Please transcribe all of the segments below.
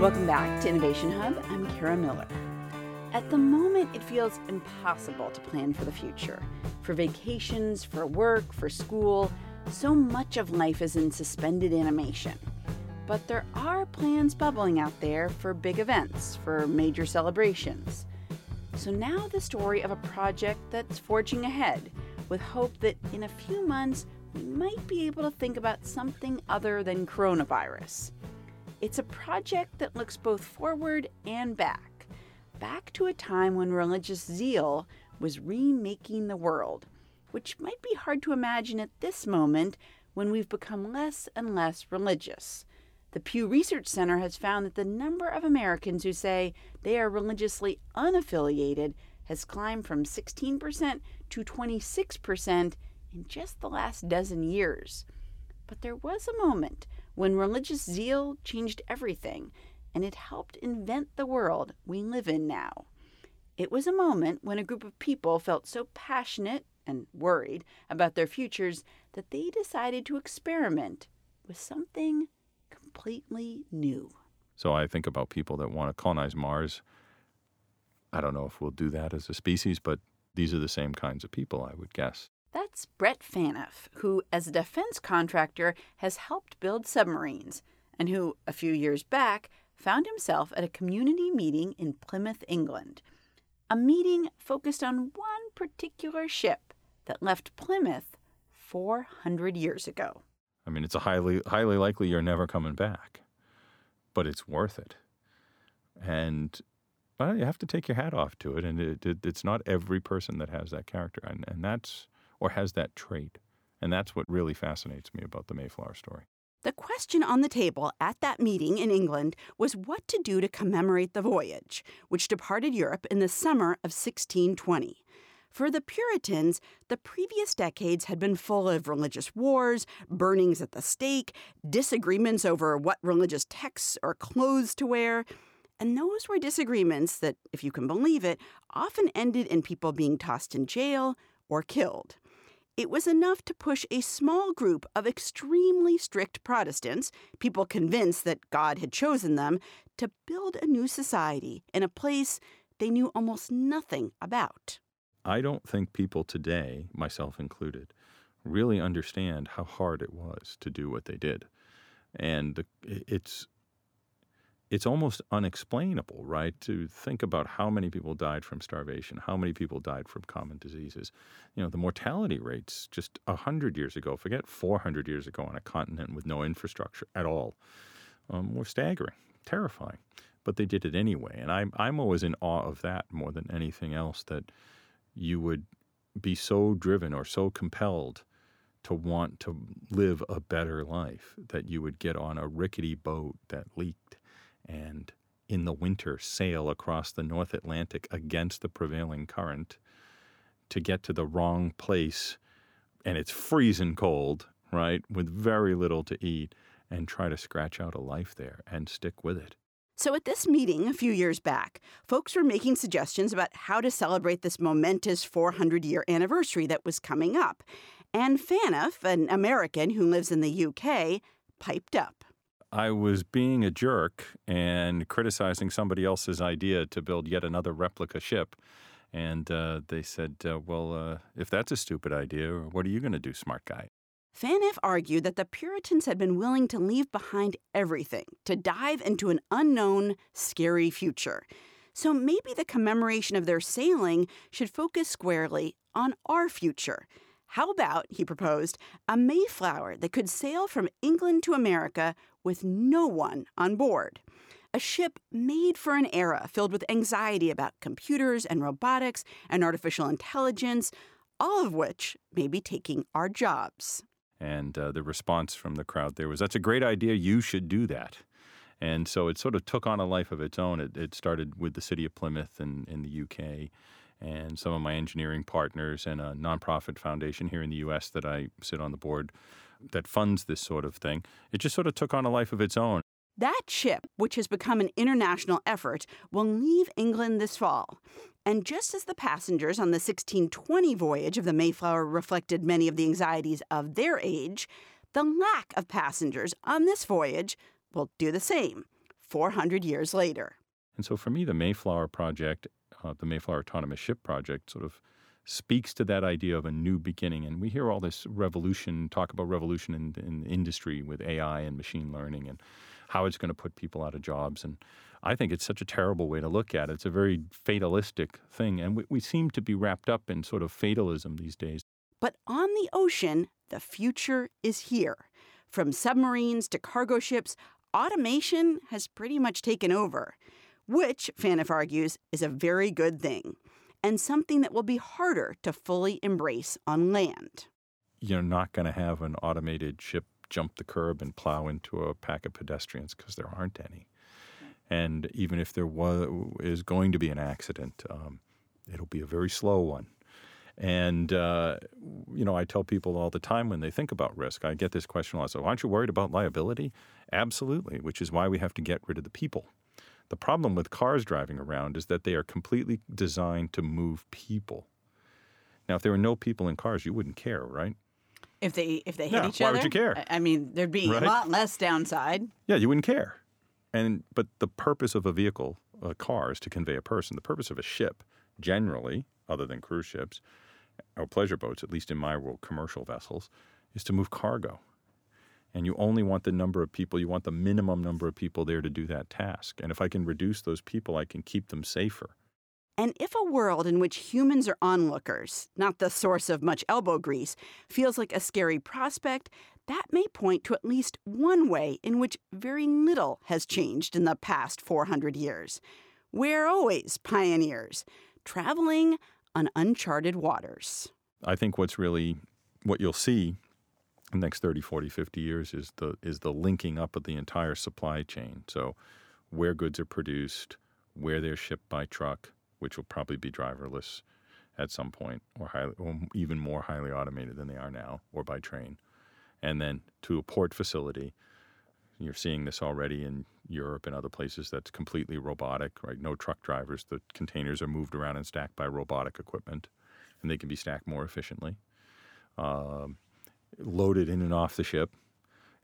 Welcome back to Innovation Hub. I'm Kara Miller. At the moment, it feels impossible to plan for the future. For vacations, for work, for school, so much of life is in suspended animation. But there are plans bubbling out there for big events, for major celebrations. So now the story of a project that's forging ahead with hope that in a few months we might be able to think about something other than coronavirus. It's a project that looks both forward and back, back to a time when religious zeal was remaking the world, which might be hard to imagine at this moment when we've become less and less religious. The Pew Research Center has found that the number of Americans who say they are religiously unaffiliated has climbed from 16% to 26% in just the last dozen years. But there was a moment when religious zeal changed everything, and it helped invent the world we live in now. It was a moment when a group of people felt so passionate and worried about their futures that they decided to experiment with something completely new. So I think about people that want to colonize Mars. I don't know if we'll do that as a species, but these are the same kinds of people, I would guess. That's Brett Phaneuf, who, as a defense contractor, has helped build submarines, and who, a few years back, found himself at a community meeting in Plymouth, England. A meeting focused on one particular ship that left Plymouth 400 years ago. I mean, it's a highly highly likely you're never coming back, but it's worth it. And well, you have to take your hat off to it, and it, it, it's not every person that has that character, and, and that's or has that trait, and that's what really fascinates me about the Mayflower story. The question on the table at that meeting in England was what to do to commemorate the voyage, which departed Europe in the summer of 1620. For the Puritans, the previous decades had been full of religious wars, burnings at the stake, disagreements over what religious texts or clothes to wear. And those were disagreements that, if you can believe it, often ended in people being tossed in jail or killed. It was enough to push a small group of extremely strict Protestants, people convinced that God had chosen them, to build a new society in a place they knew almost nothing about. I don't think people today, myself included, really understand how hard it was to do what they did. And it's it's almost unexplainable, right? To think about how many people died from starvation, how many people died from common diseases. You know, the mortality rates just 100 years ago, forget 400 years ago on a continent with no infrastructure at all, um, were staggering, terrifying. But they did it anyway. And I'm, I'm always in awe of that more than anything else that you would be so driven or so compelled to want to live a better life that you would get on a rickety boat that leaked and in the winter sail across the North Atlantic against the prevailing current to get to the wrong place and it's freezing cold, right, with very little to eat and try to scratch out a life there and stick with it. So, at this meeting a few years back, folks were making suggestions about how to celebrate this momentous 400 year anniversary that was coming up. And Phaneuf, an American who lives in the UK, piped up. I was being a jerk and criticizing somebody else's idea to build yet another replica ship. And uh, they said, uh, Well, uh, if that's a stupid idea, what are you going to do, smart guy? Phaneuf argued that the Puritans had been willing to leave behind everything to dive into an unknown, scary future. So maybe the commemoration of their sailing should focus squarely on our future. How about, he proposed, a Mayflower that could sail from England to America with no one on board? A ship made for an era filled with anxiety about computers and robotics and artificial intelligence, all of which may be taking our jobs. And uh, the response from the crowd there was, That's a great idea. You should do that. And so it sort of took on a life of its own. It, it started with the city of Plymouth in, in the UK and some of my engineering partners and a nonprofit foundation here in the US that I sit on the board that funds this sort of thing. It just sort of took on a life of its own. That ship, which has become an international effort, will leave England this fall. And just as the passengers on the 1620 voyage of the Mayflower reflected many of the anxieties of their age, the lack of passengers on this voyage will do the same. 400 years later. And so for me, the Mayflower Project, uh, the Mayflower Autonomous Ship Project, sort of speaks to that idea of a new beginning. And we hear all this revolution, talk about revolution in, in industry with AI and machine learning and how it's going to put people out of jobs. And I think it's such a terrible way to look at it. It's a very fatalistic thing. And we, we seem to be wrapped up in sort of fatalism these days. But on the ocean, the future is here. From submarines to cargo ships, automation has pretty much taken over, which, Phaneuf argues, is a very good thing and something that will be harder to fully embrace on land. You're not going to have an automated ship jump the curb and plow into a pack of pedestrians because there aren't any. And even if there was is going to be an accident, um, it'll be a very slow one. And uh, you know, I tell people all the time when they think about risk, I get this question a lot. So, aren't you worried about liability? Absolutely, which is why we have to get rid of the people. The problem with cars driving around is that they are completely designed to move people. Now, if there were no people in cars, you wouldn't care, right? If they if they hit Yeah, each why other, would you care? I I mean, there'd be Right? a lot less downside. Yeah, you wouldn't care. And but the purpose of a vehicle, a car, is to convey a person. The purpose of a ship, generally, other than cruise ships or pleasure boats, at least in my world, commercial vessels, is to move cargo. And you only want the number of people, you want the minimum number of people there to do that task. And if I can reduce those people, I can keep them safer. And if a world in which humans are onlookers, not the source of much elbow grease, feels like a scary prospect, that may point to at least one way in which very little has changed in the past 400 years. We're always pioneers, traveling on uncharted waters. I think what's really what you'll see next 30, 40, 50 years is the is the linking up of the entire supply chain. So where goods are produced, where they're shipped by truck, which will probably be driverless at some point or highly or even more highly automated than they are now or by train. And then to a port facility. You're seeing this already in Europe and other places that's completely robotic, right? No truck drivers. The containers are moved around and stacked by robotic equipment and they can be stacked more efficiently, um, loaded in and off the ship,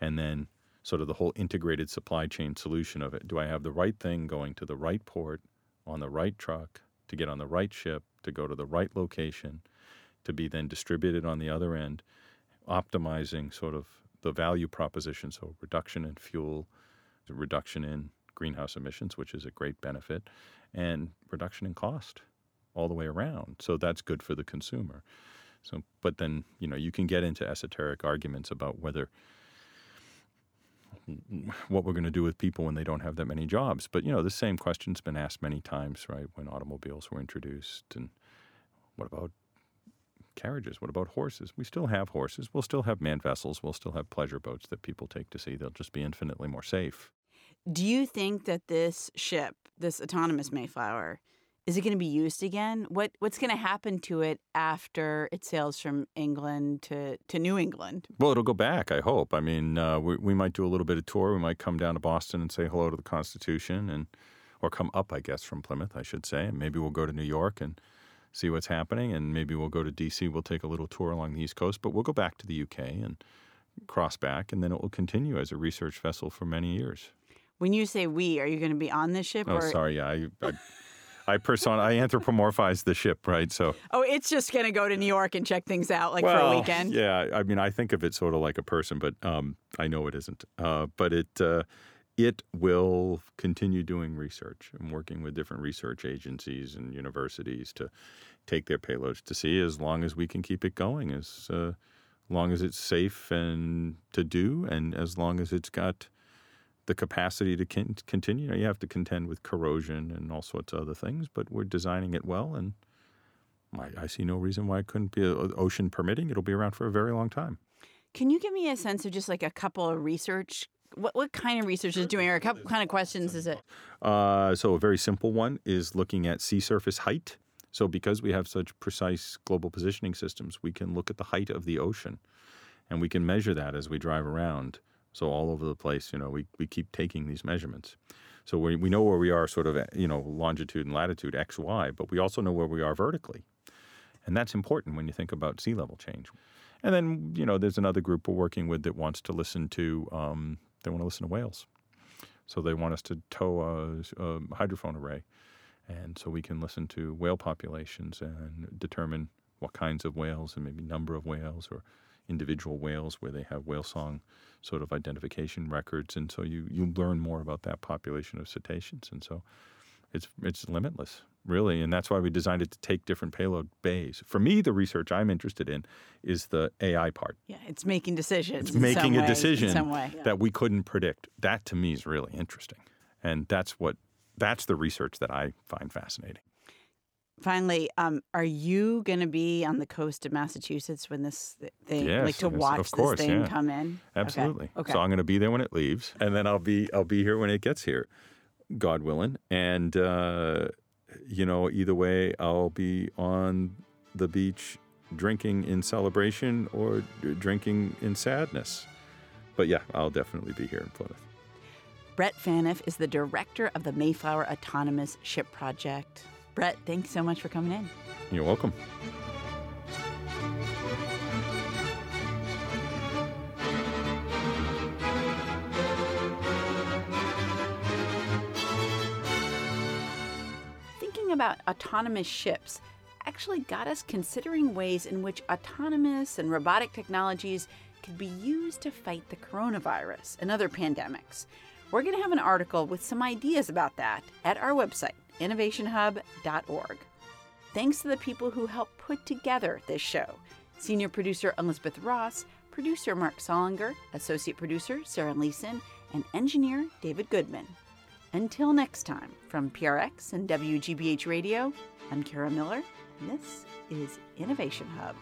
and then sort of the whole integrated supply chain solution of it. Do I have the right thing going to the right port on the right truck to get on the right ship to go to the right location to be then distributed on the other end, optimizing sort of the value proposition, so reduction in fuel, reduction in greenhouse emissions, which is a great benefit, and reduction in cost all the way around. So that's good for the consumer. So, but then you know you can get into esoteric arguments about whether what we're going to do with people when they don't have that many jobs. But you know the same question's been asked many times, right? When automobiles were introduced, and what about carriages? What about horses? We still have horses. We'll still have manned vessels. We'll still have pleasure boats that people take to sea. They'll just be infinitely more safe. Do you think that this ship, this autonomous Mayflower, is it going to be used again? What what's going to happen to it after it sails from England to, to New England? Well, it'll go back, I hope. I mean, uh, we, we might do a little bit of tour. We might come down to Boston and say hello to the Constitution, and or come up, I guess, from Plymouth, I should say. And maybe we'll go to New York and see what's happening, and maybe we'll go to D.C. We'll take a little tour along the East Coast, but we'll go back to the U.K. and cross back, and then it will continue as a research vessel for many years. When you say we, are you going to be on this ship? Oh, or sorry, yeah, I. I I person I anthropomorphize the ship, right? So Oh, it's just going to go to New York and check things out like for a weekend. Yeah, I mean, I think of it sort of like a person, but um, I know it isn't. Uh, but it uh, it will continue doing research and working with different research agencies and universities to take their payloads to sea as long as we can keep it going, as uh, long as it's safe and to do, and as long as it's got the capacity to con- continue. You, know, you have to contend with corrosion and all sorts of other things, but we're designing it well, and I, I see no reason why it couldn't be uh, ocean permitting. It'll be around for a very long time. Can you give me a sense of just like a couple of research? What what kind of research is doing, or a couple kind of questions is it? Uh, so a very simple one is looking at sea surface height. So because we have such precise global positioning systems, we can look at the height of the ocean, and we can measure that as we drive around. So all over the place, you know, we, we keep taking these measurements. So we, we know where we are sort of, you know, longitude and latitude, X, Y, but we also know where we are vertically. And that's important when you think about sea level change. And then, you know, there's another group we're working with that wants to listen to, um, they want to listen to whales. So they want us to tow a, a hydrophone array, and so we can listen to whale populations and determine what kinds of whales and maybe number of whales or individual whales where they have whale song sort of identification records, and so you you learn more about that population of cetaceans, and so it's it's limitless really. And that's why we designed it to take different payload bays. For me the research i'm interested in is the ai part. Yeah it's making decisions it's making a way, decision way, that we couldn't predict. That to me is really interesting. And that's what that's the research that i find fascinating finally um, are you going to be on the coast of massachusetts when this thing yes, like to yes, watch course, this thing yeah. come in absolutely okay. okay. so i'm going to be there when it leaves and then i'll be i'll be here when it gets here god willing and uh, you know, either way, I'll be on the beach drinking in celebration or drinking in sadness. But yeah, I'll definitely be here in Plymouth. Brett Phaneuf is the director of the Mayflower Autonomous Ship Project. Brett, thanks so much for coming in. You're welcome. Thinking about autonomous ships actually got us considering ways in which autonomous and robotic technologies could be used to fight the coronavirus and other pandemics. We're going to have an article with some ideas about that at our website, innovationhub.org. Thanks to the people who helped put together this show senior producer Elizabeth Ross, producer Mark Solinger, associate producer Sarah Leeson, and engineer David Goodman. Until next time, from PRX and WGBH Radio, I'm Kara Miller, and this is Innovation Hub.